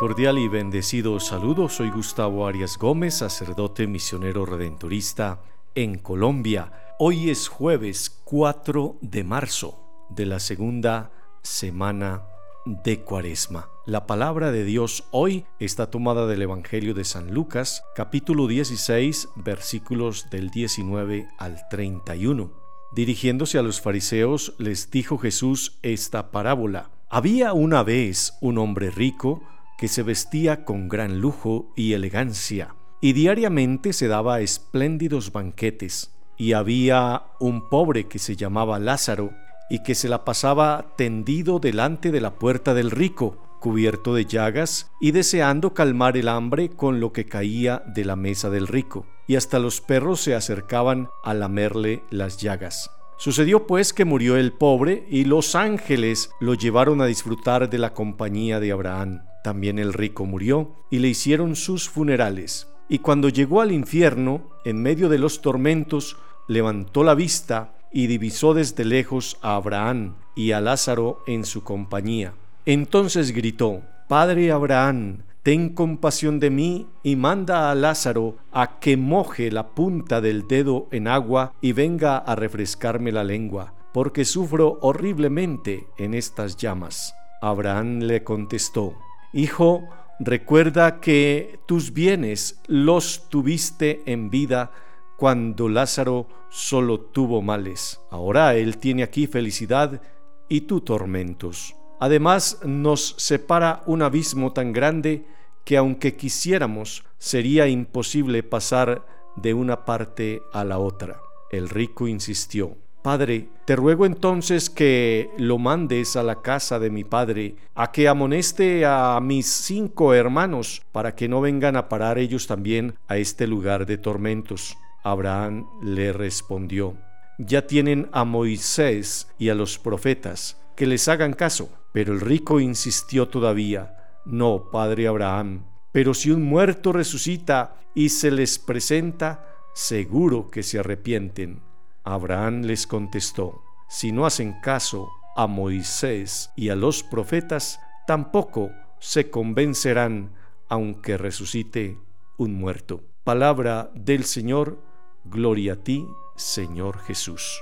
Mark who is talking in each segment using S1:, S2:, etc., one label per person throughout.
S1: Cordial y bendecido saludo, soy Gustavo Arias Gómez, sacerdote misionero redentorista en Colombia. Hoy es jueves 4 de marzo de la segunda semana de Cuaresma. La palabra de Dios hoy está tomada del Evangelio de San Lucas, capítulo 16, versículos del 19 al 31. Dirigiéndose a los fariseos, les dijo Jesús esta parábola. Había una vez un hombre rico, que se vestía con gran lujo y elegancia, y diariamente se daba espléndidos banquetes. Y había un pobre que se llamaba Lázaro, y que se la pasaba tendido delante de la puerta del rico, cubierto de llagas, y deseando calmar el hambre con lo que caía de la mesa del rico, y hasta los perros se acercaban a lamerle las llagas. Sucedió pues que murió el pobre y los ángeles lo llevaron a disfrutar de la compañía de Abraham. También el rico murió y le hicieron sus funerales. Y cuando llegó al infierno, en medio de los tormentos, levantó la vista y divisó desde lejos a Abraham y a Lázaro en su compañía. Entonces gritó, Padre Abraham, ten compasión de mí y manda a Lázaro a que moje la punta del dedo en agua y venga a refrescarme la lengua, porque sufro horriblemente en estas llamas. Abraham le contestó, Hijo, recuerda que tus bienes los tuviste en vida cuando Lázaro solo tuvo males. Ahora él tiene aquí felicidad y tú tormentos. Además, nos separa un abismo tan grande que aunque quisiéramos, sería imposible pasar de una parte a la otra. El rico insistió, Padre, te ruego entonces que lo mandes a la casa de mi padre, a que amoneste a mis cinco hermanos, para que no vengan a parar ellos también a este lugar de tormentos. Abraham le respondió, Ya tienen a Moisés y a los profetas, que les hagan caso. Pero el rico insistió todavía, no, padre Abraham, pero si un muerto resucita y se les presenta, seguro que se arrepienten. Abraham les contestó, si no hacen caso a Moisés y a los profetas, tampoco se convencerán aunque resucite un muerto. Palabra del Señor, gloria a ti, Señor Jesús.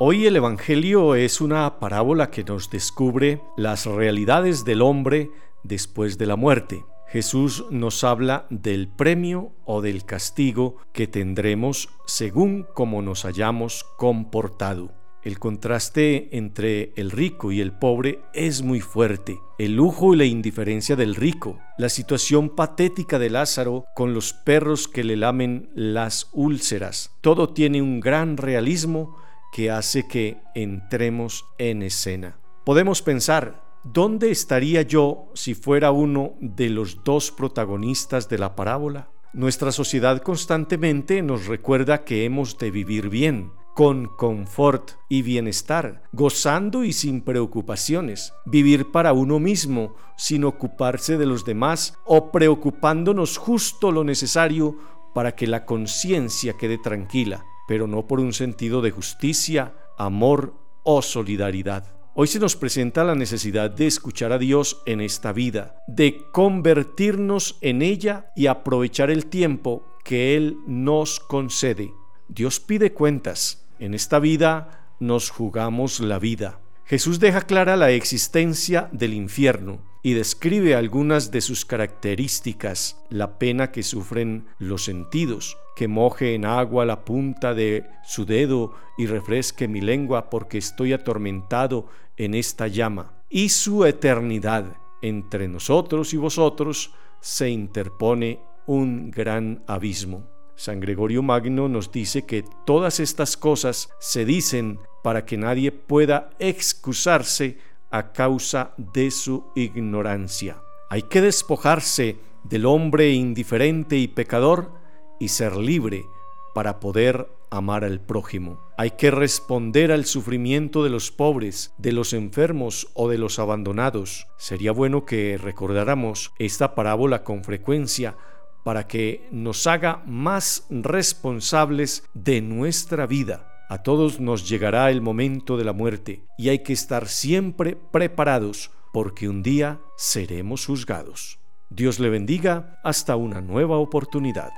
S1: Hoy el Evangelio es una parábola que nos descubre las realidades del hombre después de la muerte. Jesús nos habla del premio o del castigo que tendremos según como nos hayamos comportado. El contraste entre el rico y el pobre es muy fuerte. El lujo y la indiferencia del rico, la situación patética de Lázaro con los perros que le lamen las úlceras, todo tiene un gran realismo que hace que entremos en escena. Podemos pensar, ¿dónde estaría yo si fuera uno de los dos protagonistas de la parábola? Nuestra sociedad constantemente nos recuerda que hemos de vivir bien, con confort y bienestar, gozando y sin preocupaciones, vivir para uno mismo, sin ocuparse de los demás o preocupándonos justo lo necesario para que la conciencia quede tranquila pero no por un sentido de justicia, amor o solidaridad. Hoy se nos presenta la necesidad de escuchar a Dios en esta vida, de convertirnos en ella y aprovechar el tiempo que Él nos concede. Dios pide cuentas. En esta vida nos jugamos la vida. Jesús deja clara la existencia del infierno y describe algunas de sus características, la pena que sufren los sentidos, que moje en agua la punta de su dedo y refresque mi lengua porque estoy atormentado en esta llama, y su eternidad. Entre nosotros y vosotros se interpone un gran abismo. San Gregorio Magno nos dice que todas estas cosas se dicen para que nadie pueda excusarse a causa de su ignorancia. Hay que despojarse del hombre indiferente y pecador y ser libre para poder amar al prójimo. Hay que responder al sufrimiento de los pobres, de los enfermos o de los abandonados. Sería bueno que recordáramos esta parábola con frecuencia para que nos haga más responsables de nuestra vida. A todos nos llegará el momento de la muerte y hay que estar siempre preparados porque un día seremos juzgados. Dios le bendiga hasta una nueva oportunidad.